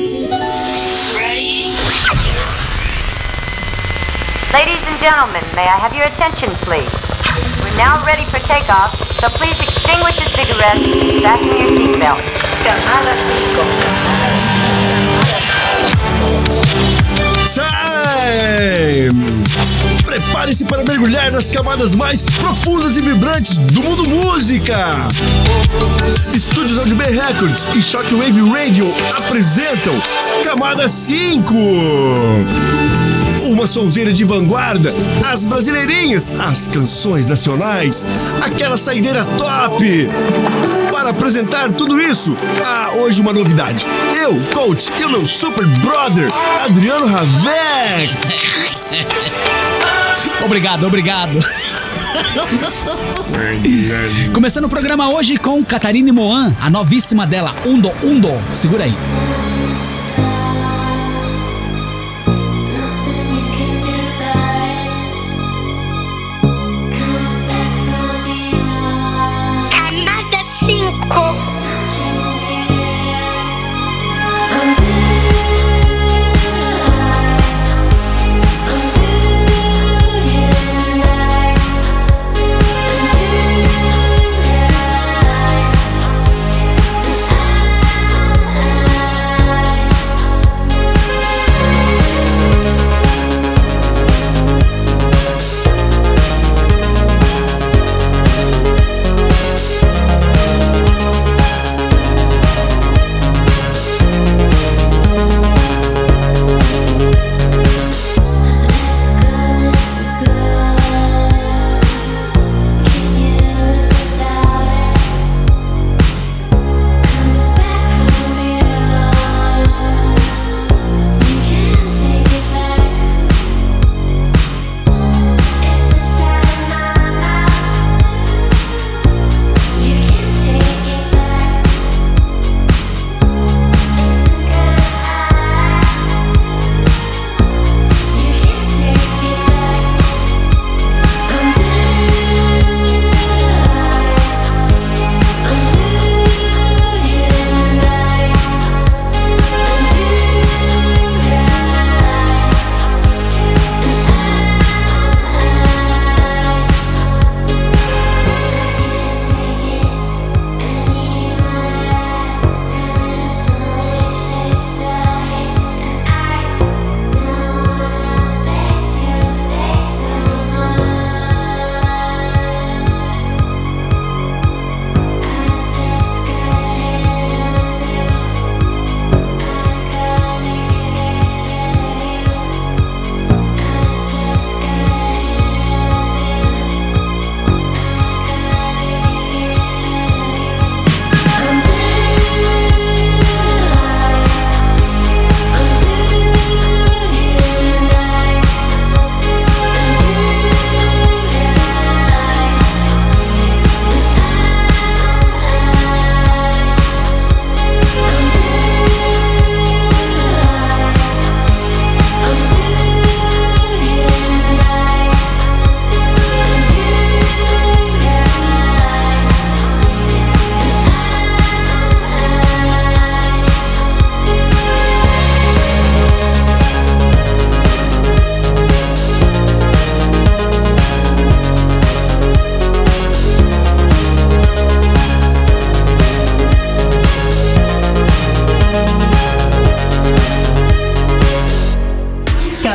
Ladies and gentlemen, may I have your attention, please? We're now ready for takeoff, so please extinguish your cigarettes and fasten your seatbelt. 5. Prepare-se para mergulhar nas camadas mais profundas e vibrantes do mundo música. Estúdios Audio B Records e Shockwave Radio apresentam Camada 5 uma sonzeira de vanguarda, as brasileirinhas, as canções nacionais, aquela saideira top. Para apresentar tudo isso, há hoje uma novidade. Eu, coach, e o meu super brother, Adriano Ravec. Obrigado, obrigado. Começando o programa hoje com Catarine Moan, a novíssima dela, Undo Undo. Segura aí.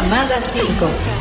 Camada 5.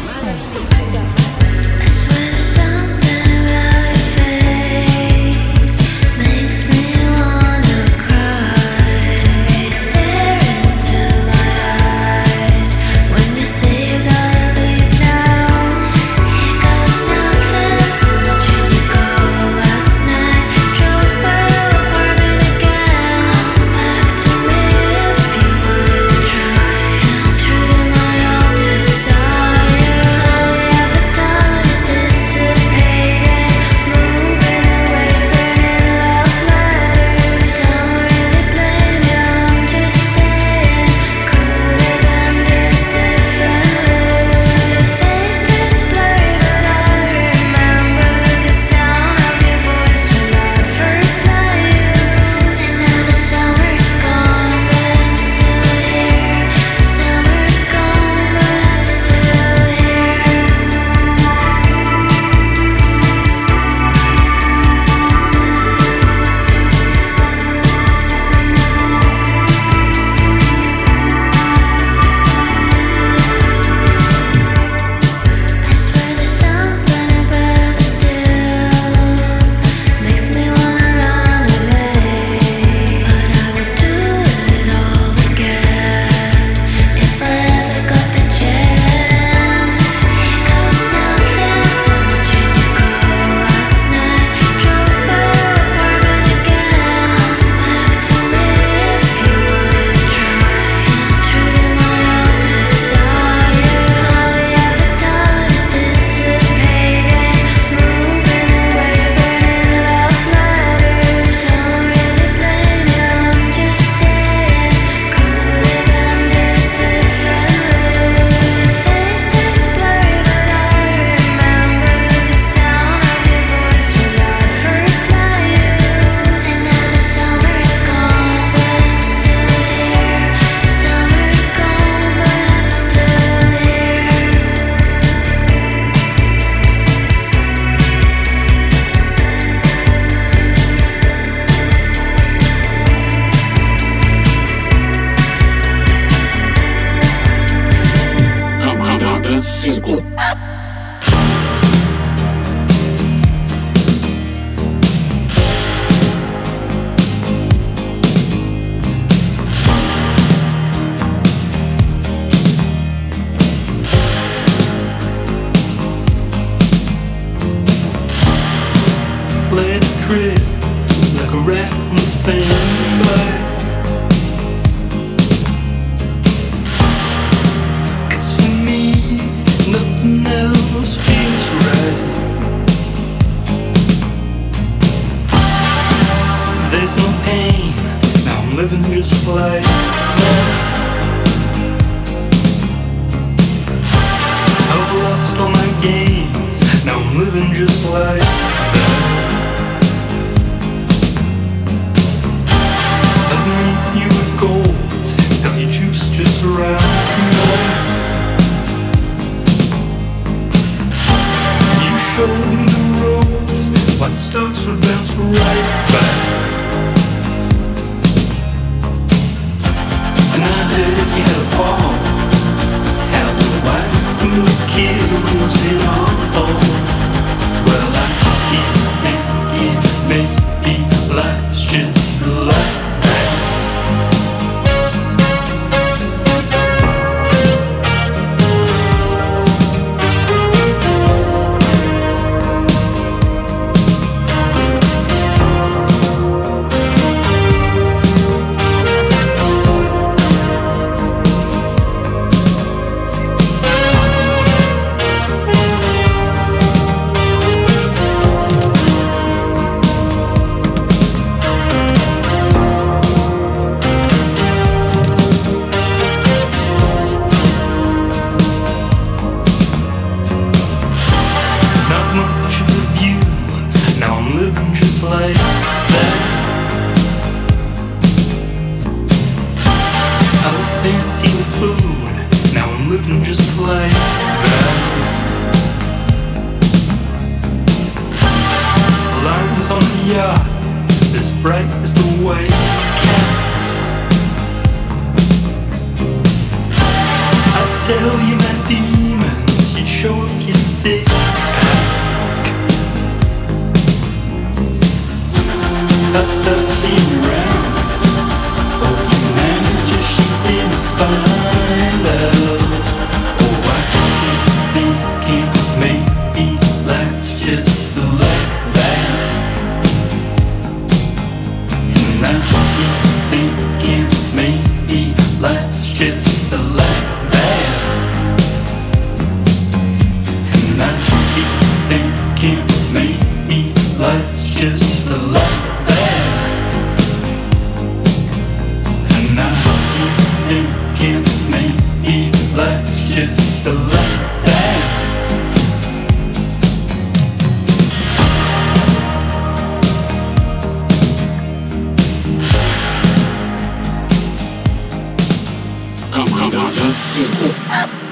Come on, come.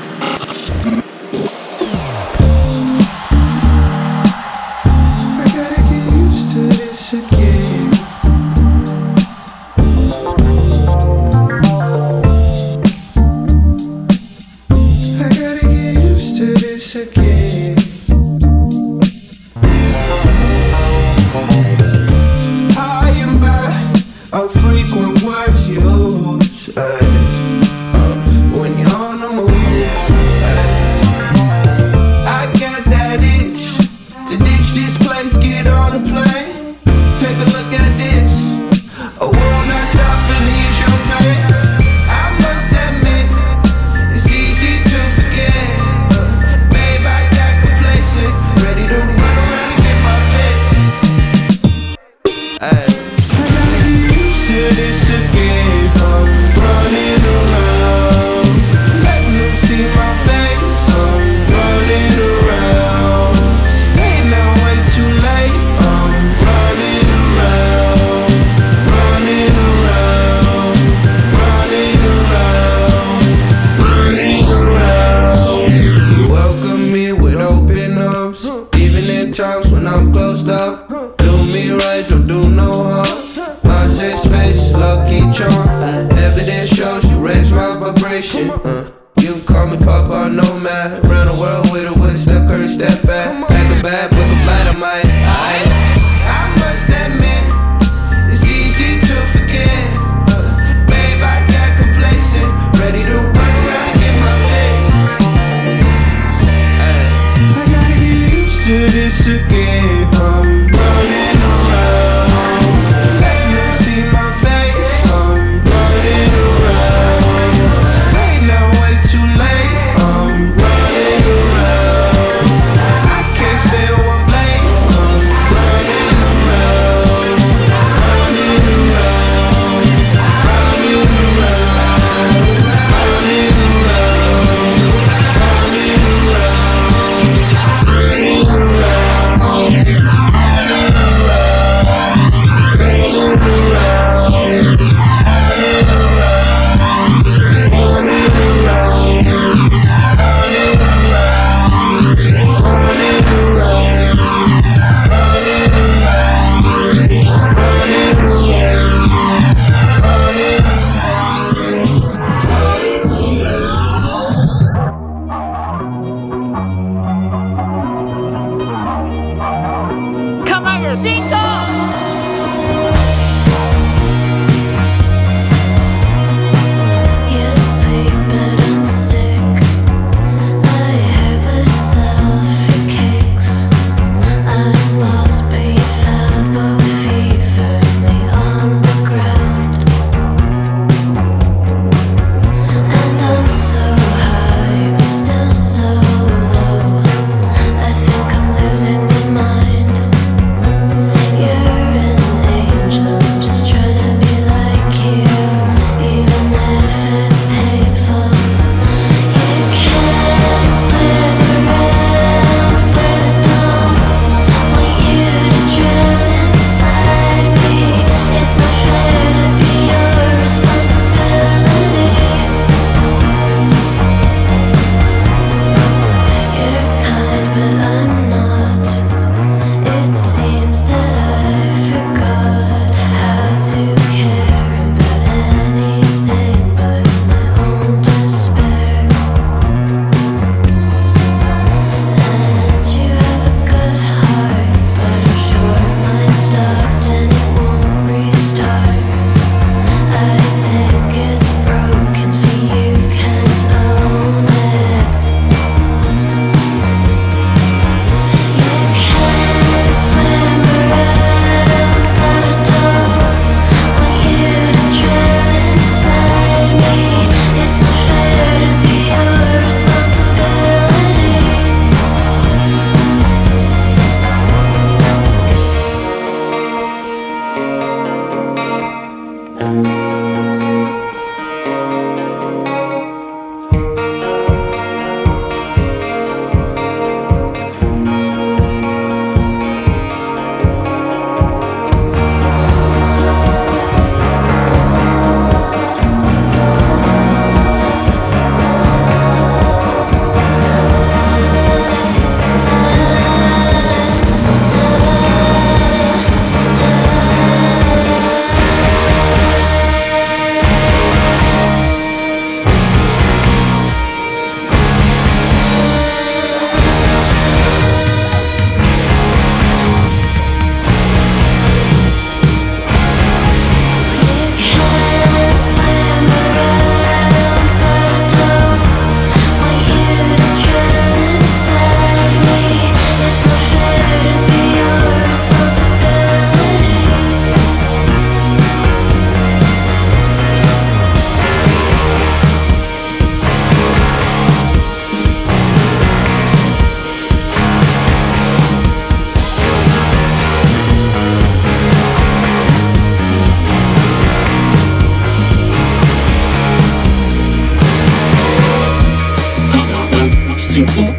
Spend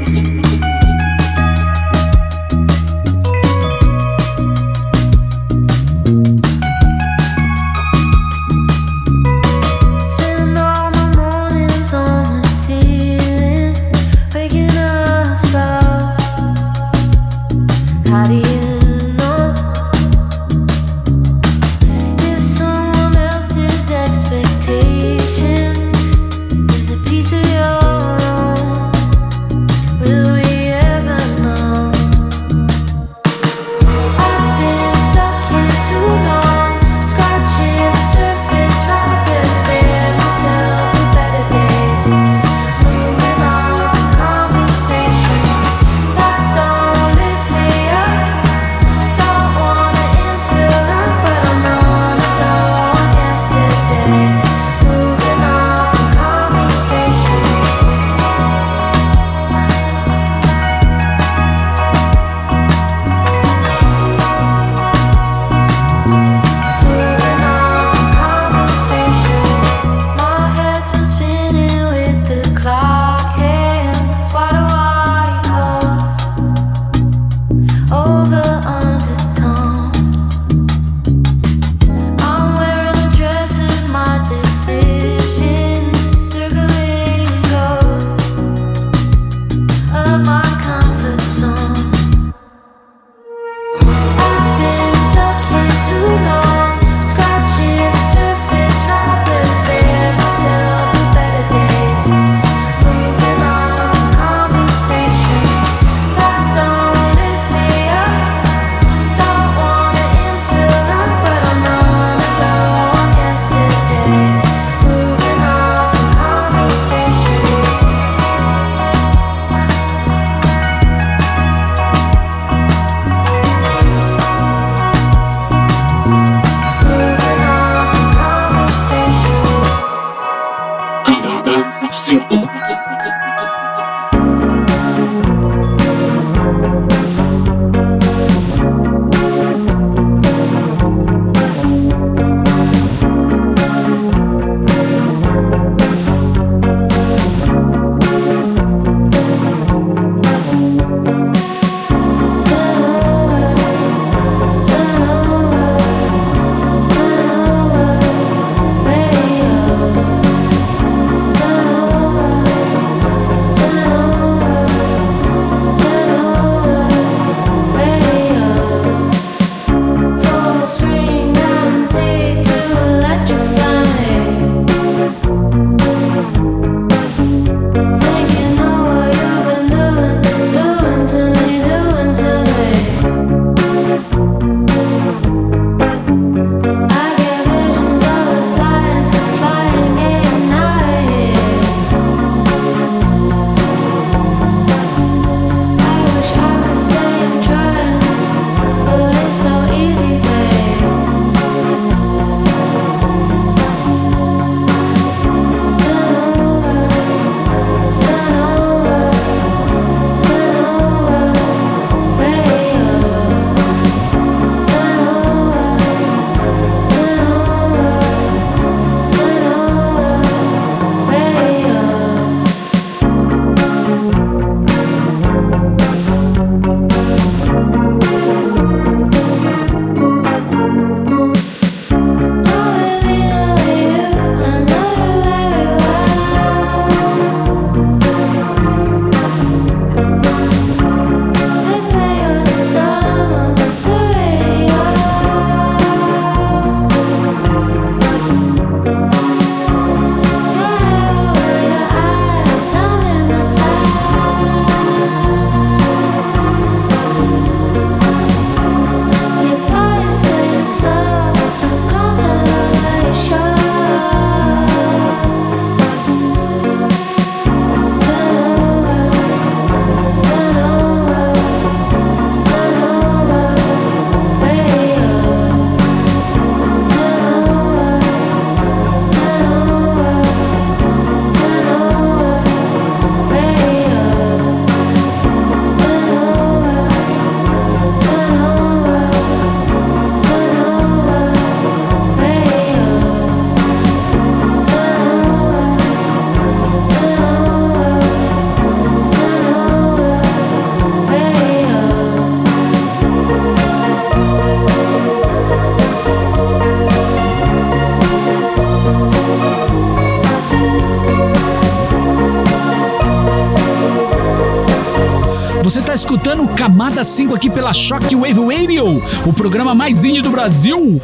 Camada 5 aqui pela Shockwave Radio, o programa mais indie do Brasil.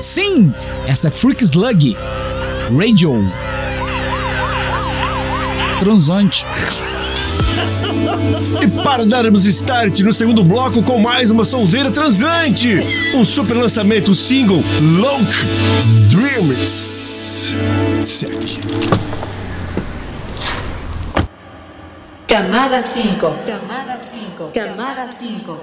Sim, essa é Freak Slug Radio. Transante. E para darmos start no segundo bloco com mais uma sonzeira transante, um super lançamento, o single Loke Dreams. Segue. Camada 5. Camada 5. Camada 5.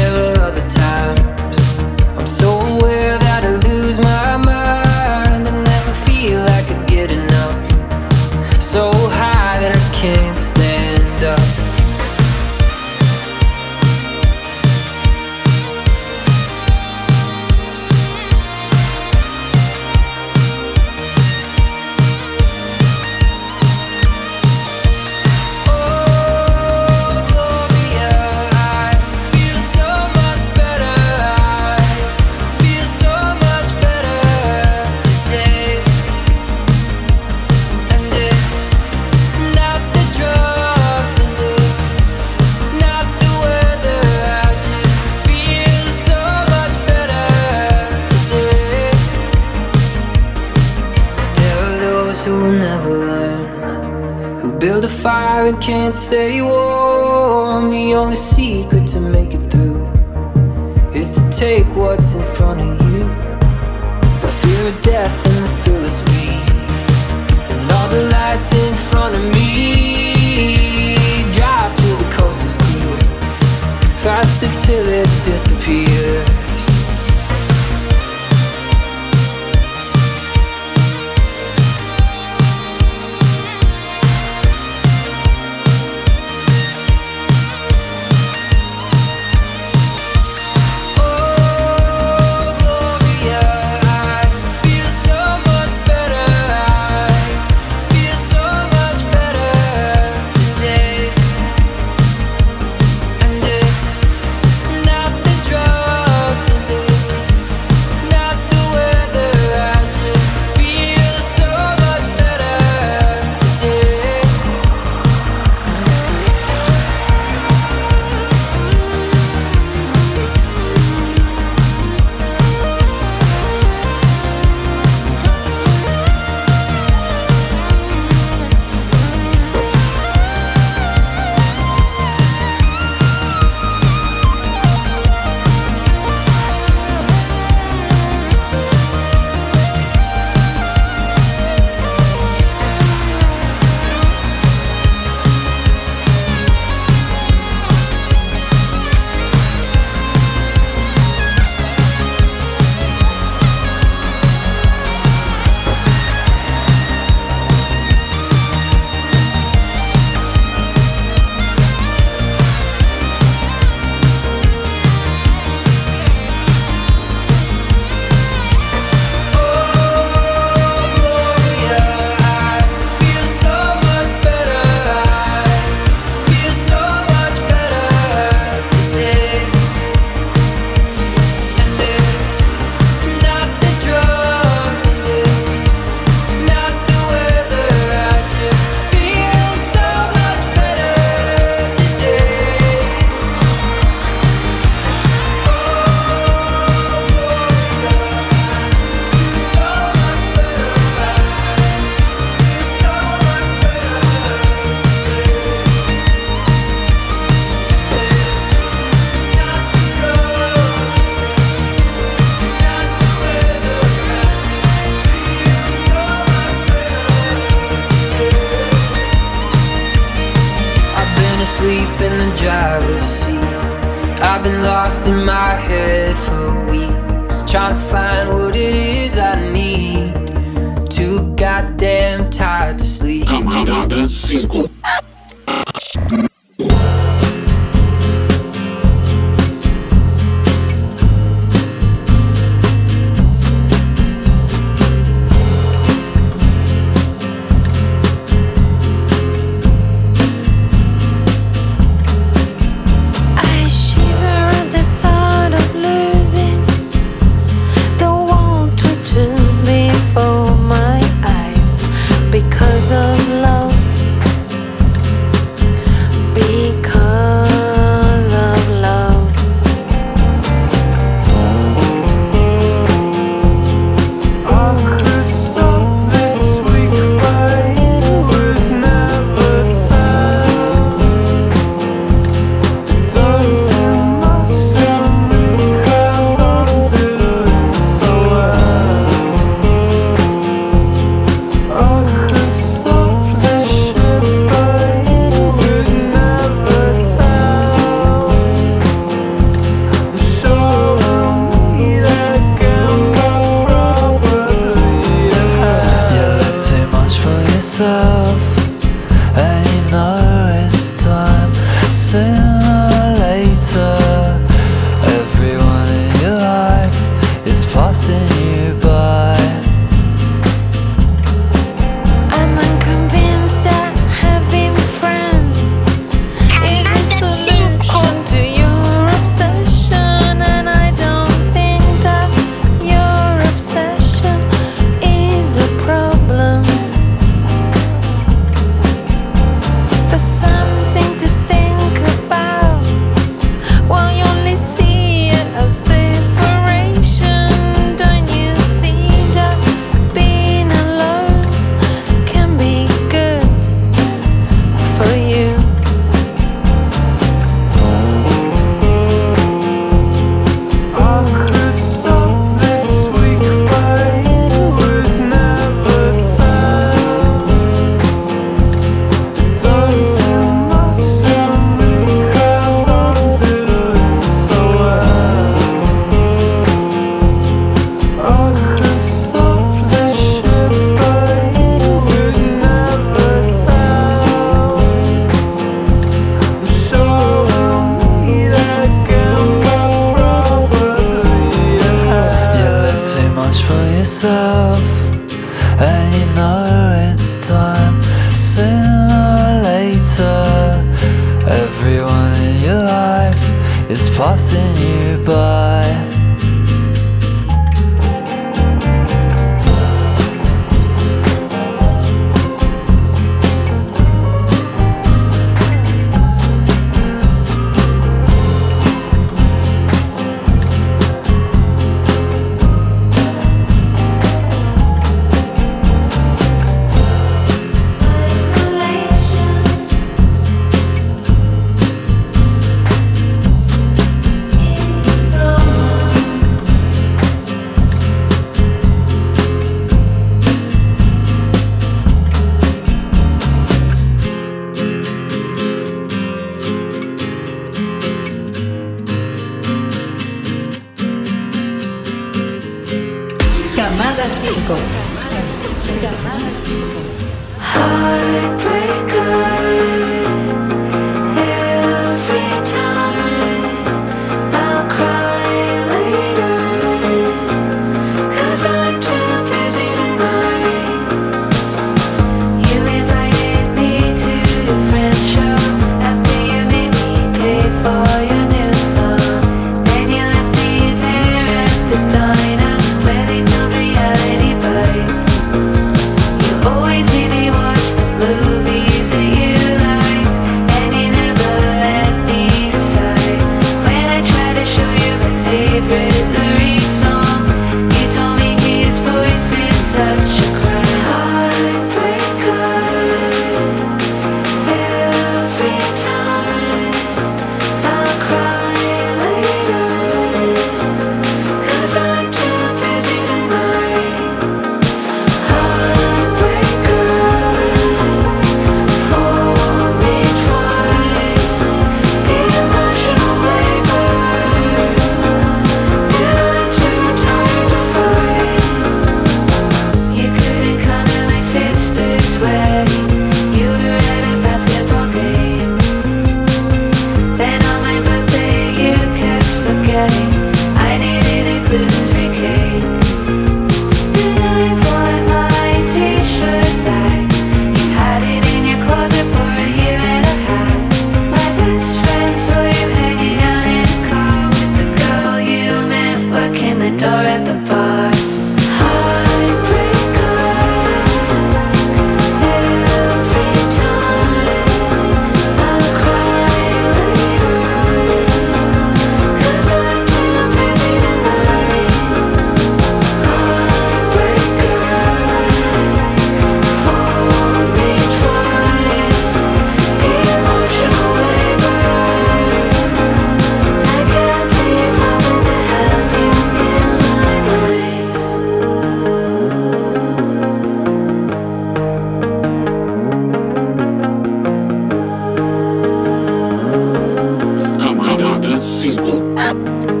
Camada 5. Camada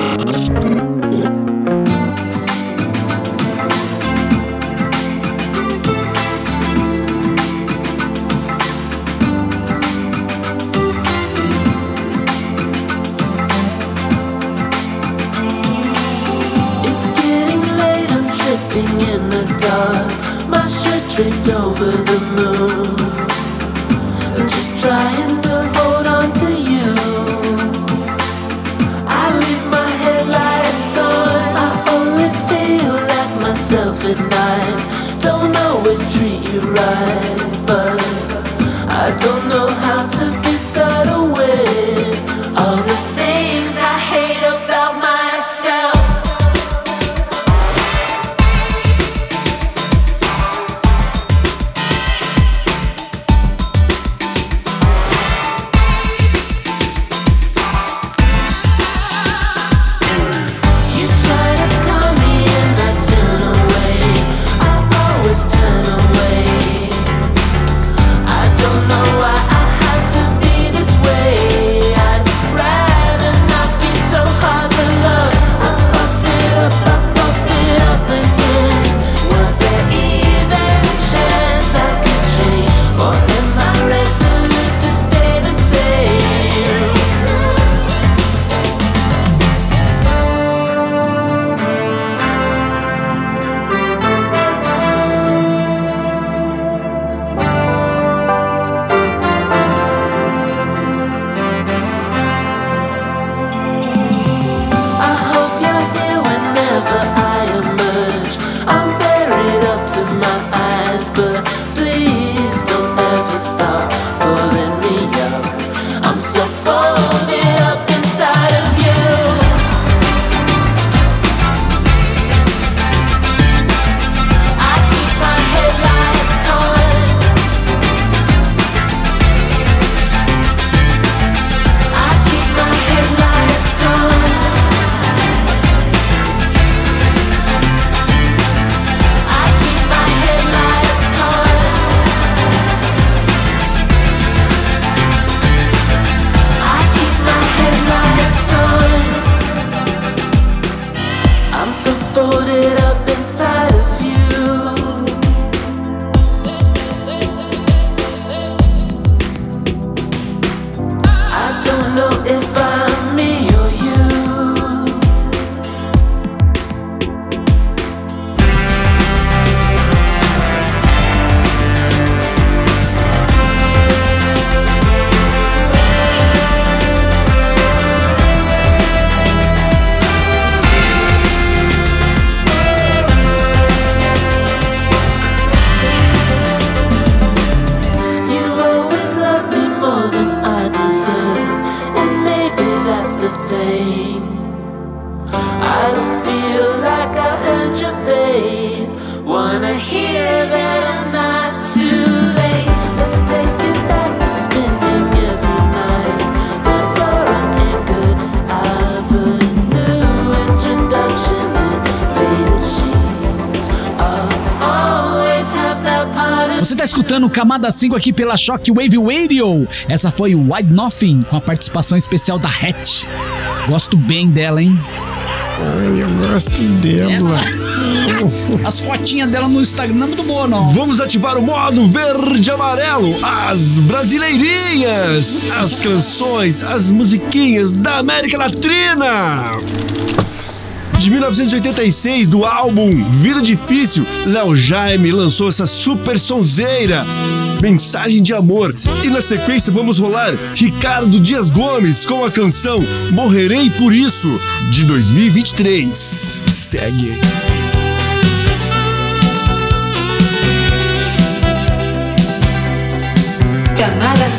1,5 aqui pela Shockwave Radio. Essa foi Wide Nothing com a participação especial da Hatch. Gosto bem dela, hein? Ai, eu gosto dela. As fotinhas dela no Instagram não é muito boa, não. Vamos ativar o modo verde amarelo. As brasileirinhas, as canções, as musiquinhas da América Latina de 1986 do álbum Vida Difícil, Léo Jaime lançou essa super sonzeira. Mensagem de amor. E na sequência vamos rolar Ricardo Dias Gomes com a canção Morrerei por Isso, de 2023. Segue. Camada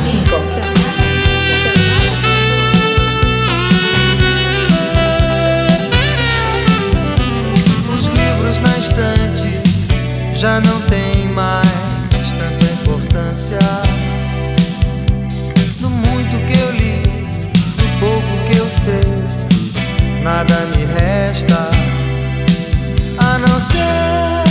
já não tem mais tanta importância. Do muito que eu li, do pouco que eu sei, nada me resta a não ser.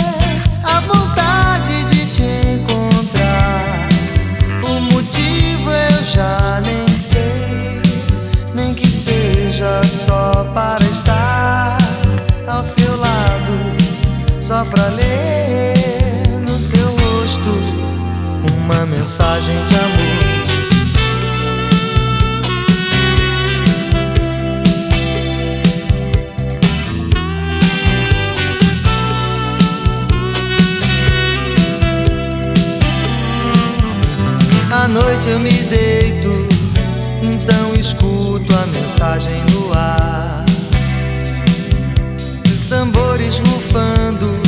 esmufando,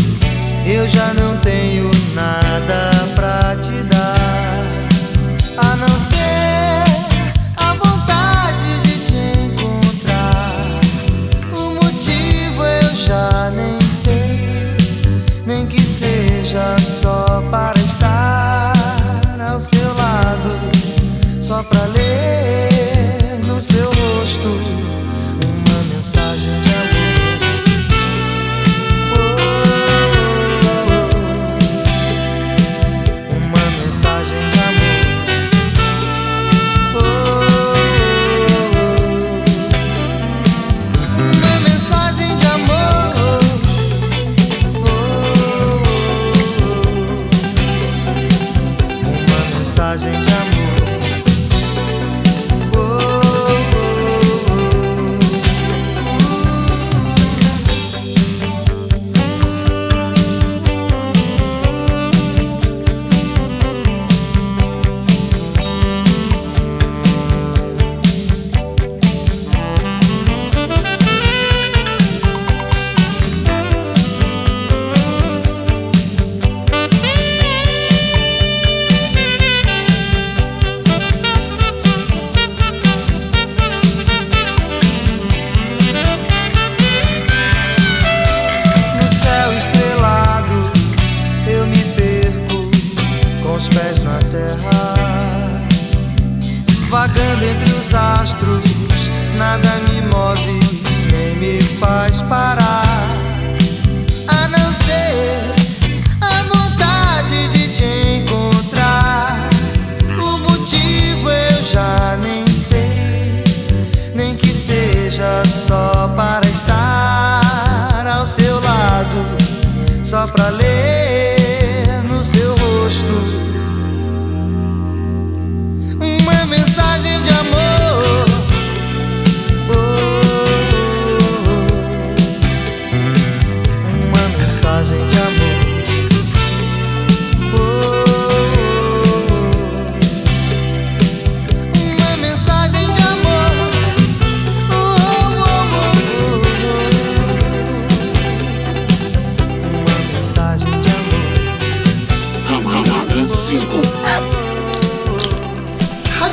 eu já não tenho nada.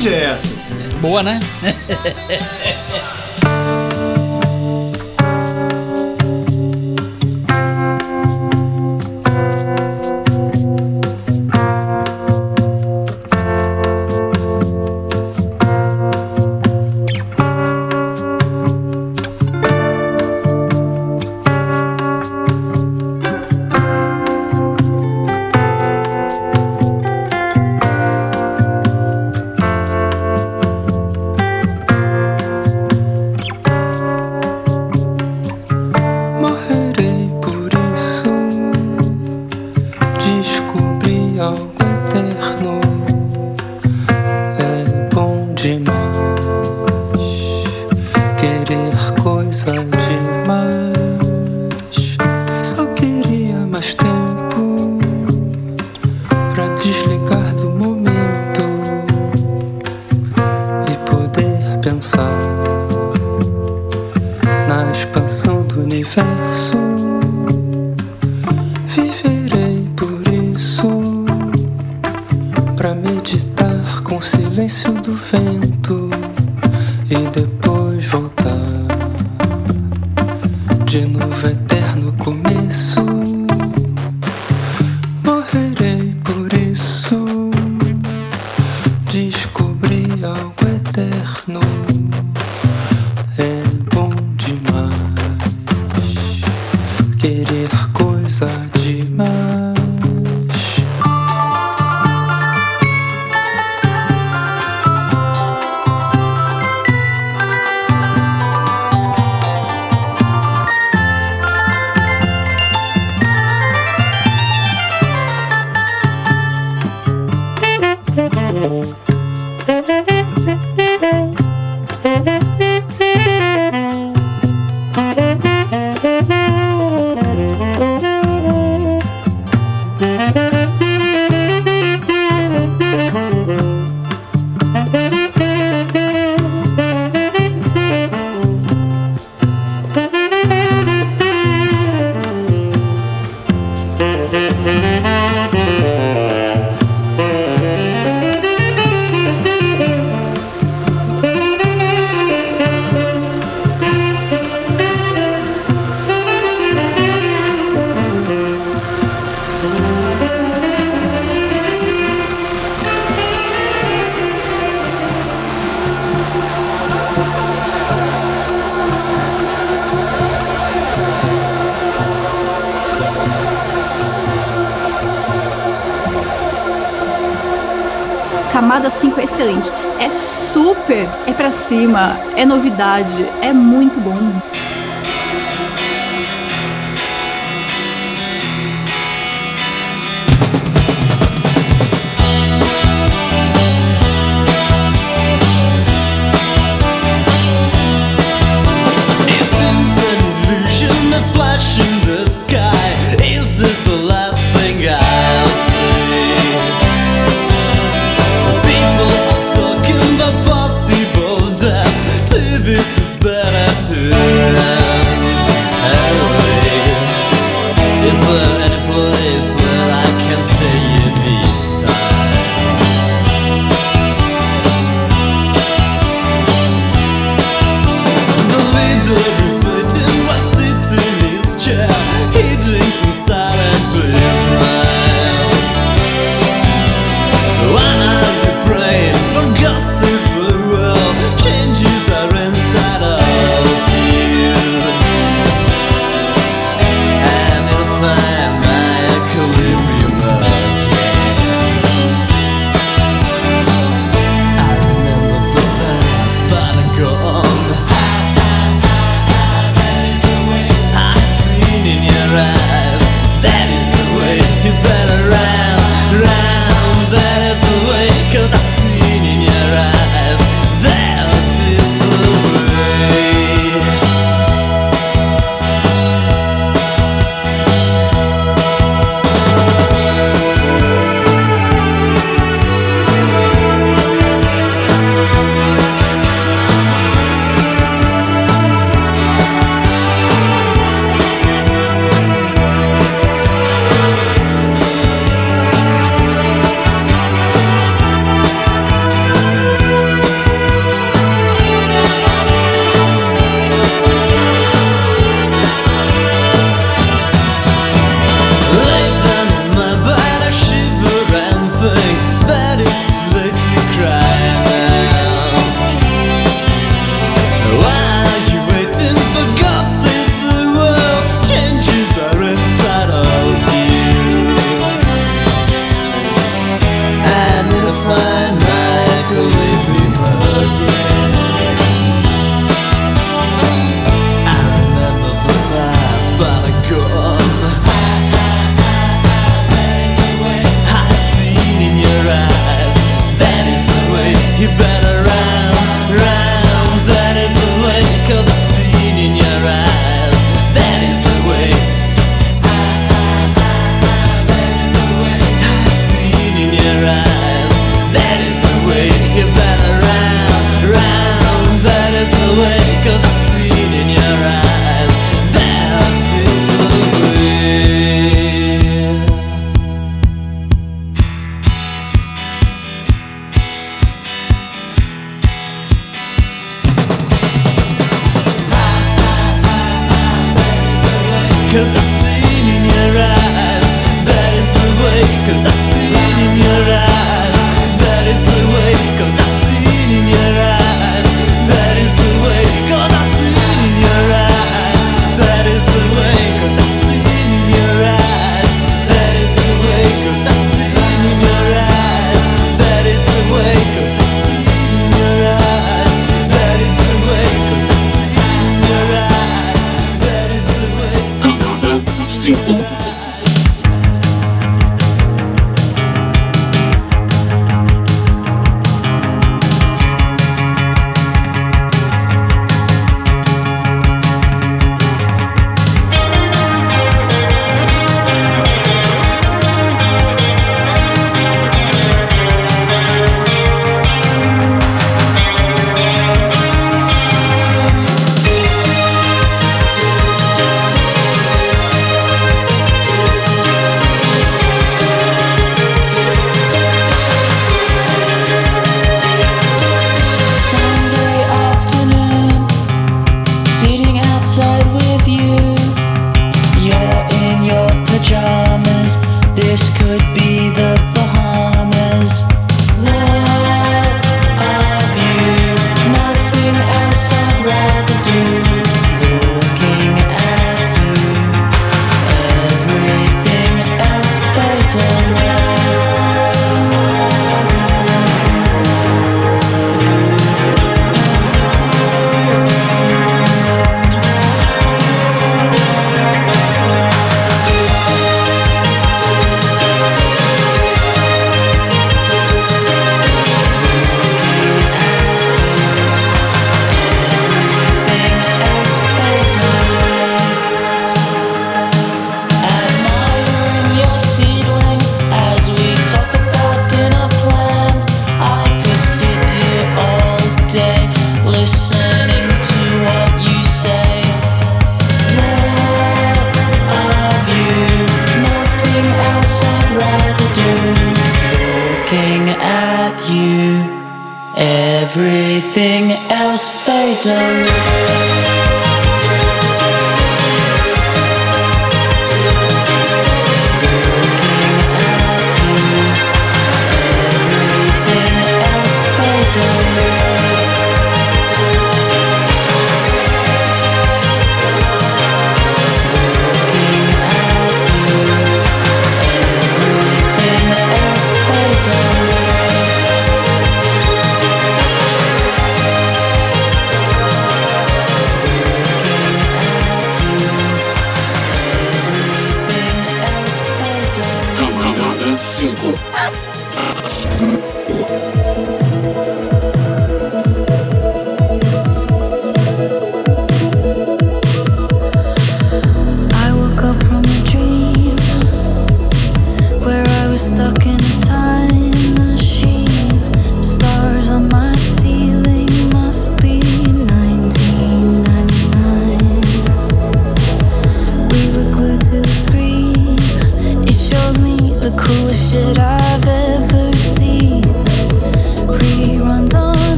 verdade é essa. Boa, né? é novidade, é muito bom.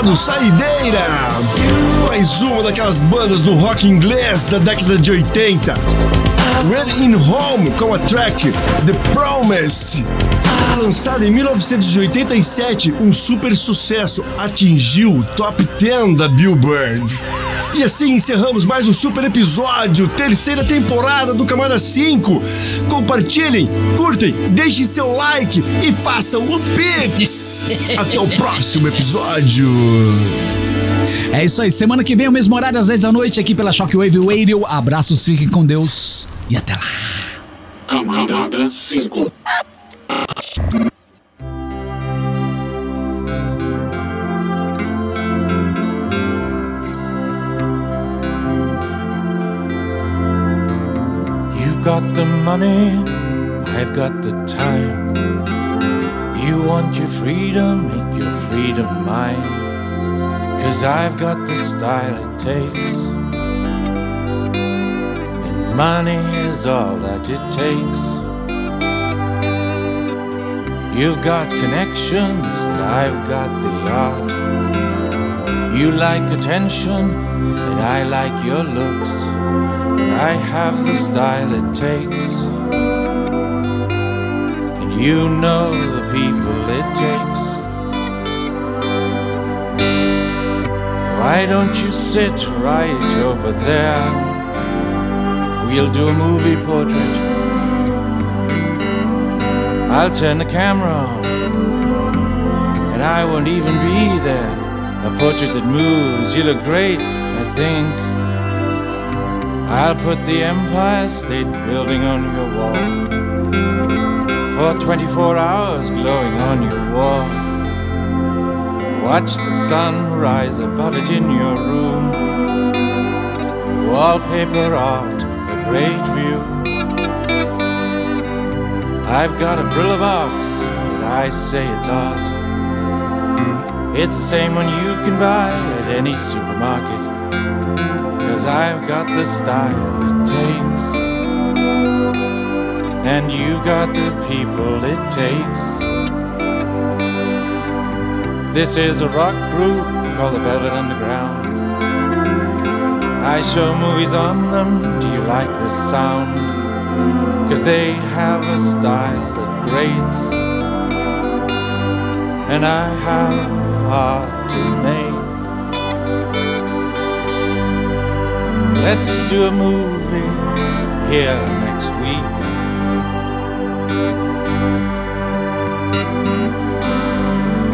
Ativar o modo saideira. Mais uma daquelas bandas do rock inglês da década de 80. Red in Home com a track The Promise. Lançada em 1987, um super sucesso atingiu o top 10 da Billboard. E assim encerramos mais um super episódio, terceira temporada do Camada 5. Compartilhem, curtem, deixem seu like e façam o Pix. Até o próximo episódio. É isso aí. Semana que vem, o mesmo horário, às 10 da noite, aqui pela Shockwave Radio. Abraços, fiquem com Deus e até lá. Camada 5. You've got the money, I've got the time. You want your freedom, make your freedom mine. Cause I've got the style it takes. And money is all that it takes. You've got connections, and I've got the art. You like attention, and I like your looks. I have the style it takes. And you know the people it takes. Why don't you sit right over there? We'll do a movie portrait. I'll turn the camera on, and I won't even be there. A portrait that moves, you look great, I think. I'll put the Empire State Building on your wall. For 24 hours glowing on your wall. Watch the sun rise above it in your room. Wallpaper art, a great view. I've got a Brillo box, and I say it's art. It's the same one you can buy at any supermarket. Cause I've got the style it takes. and you've got the people it takes. This is a rock group called the Velvet Underground. I show movies on them. Do you like the sound? Cause they have a style that grates. And I have art to make. Let's do a movie here next week.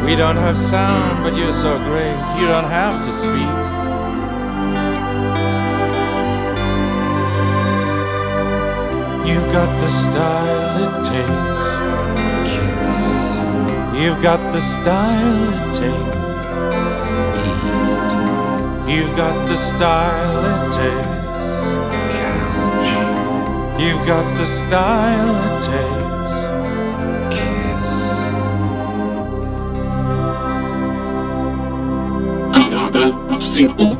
We don't have sound, but you're so great, you don't have to speak. You've got the style it takes. Kiss. You've got the style it takes. Eat. You've got the style it takes. Couch. You've got the style it takes. Kiss. Camada 5.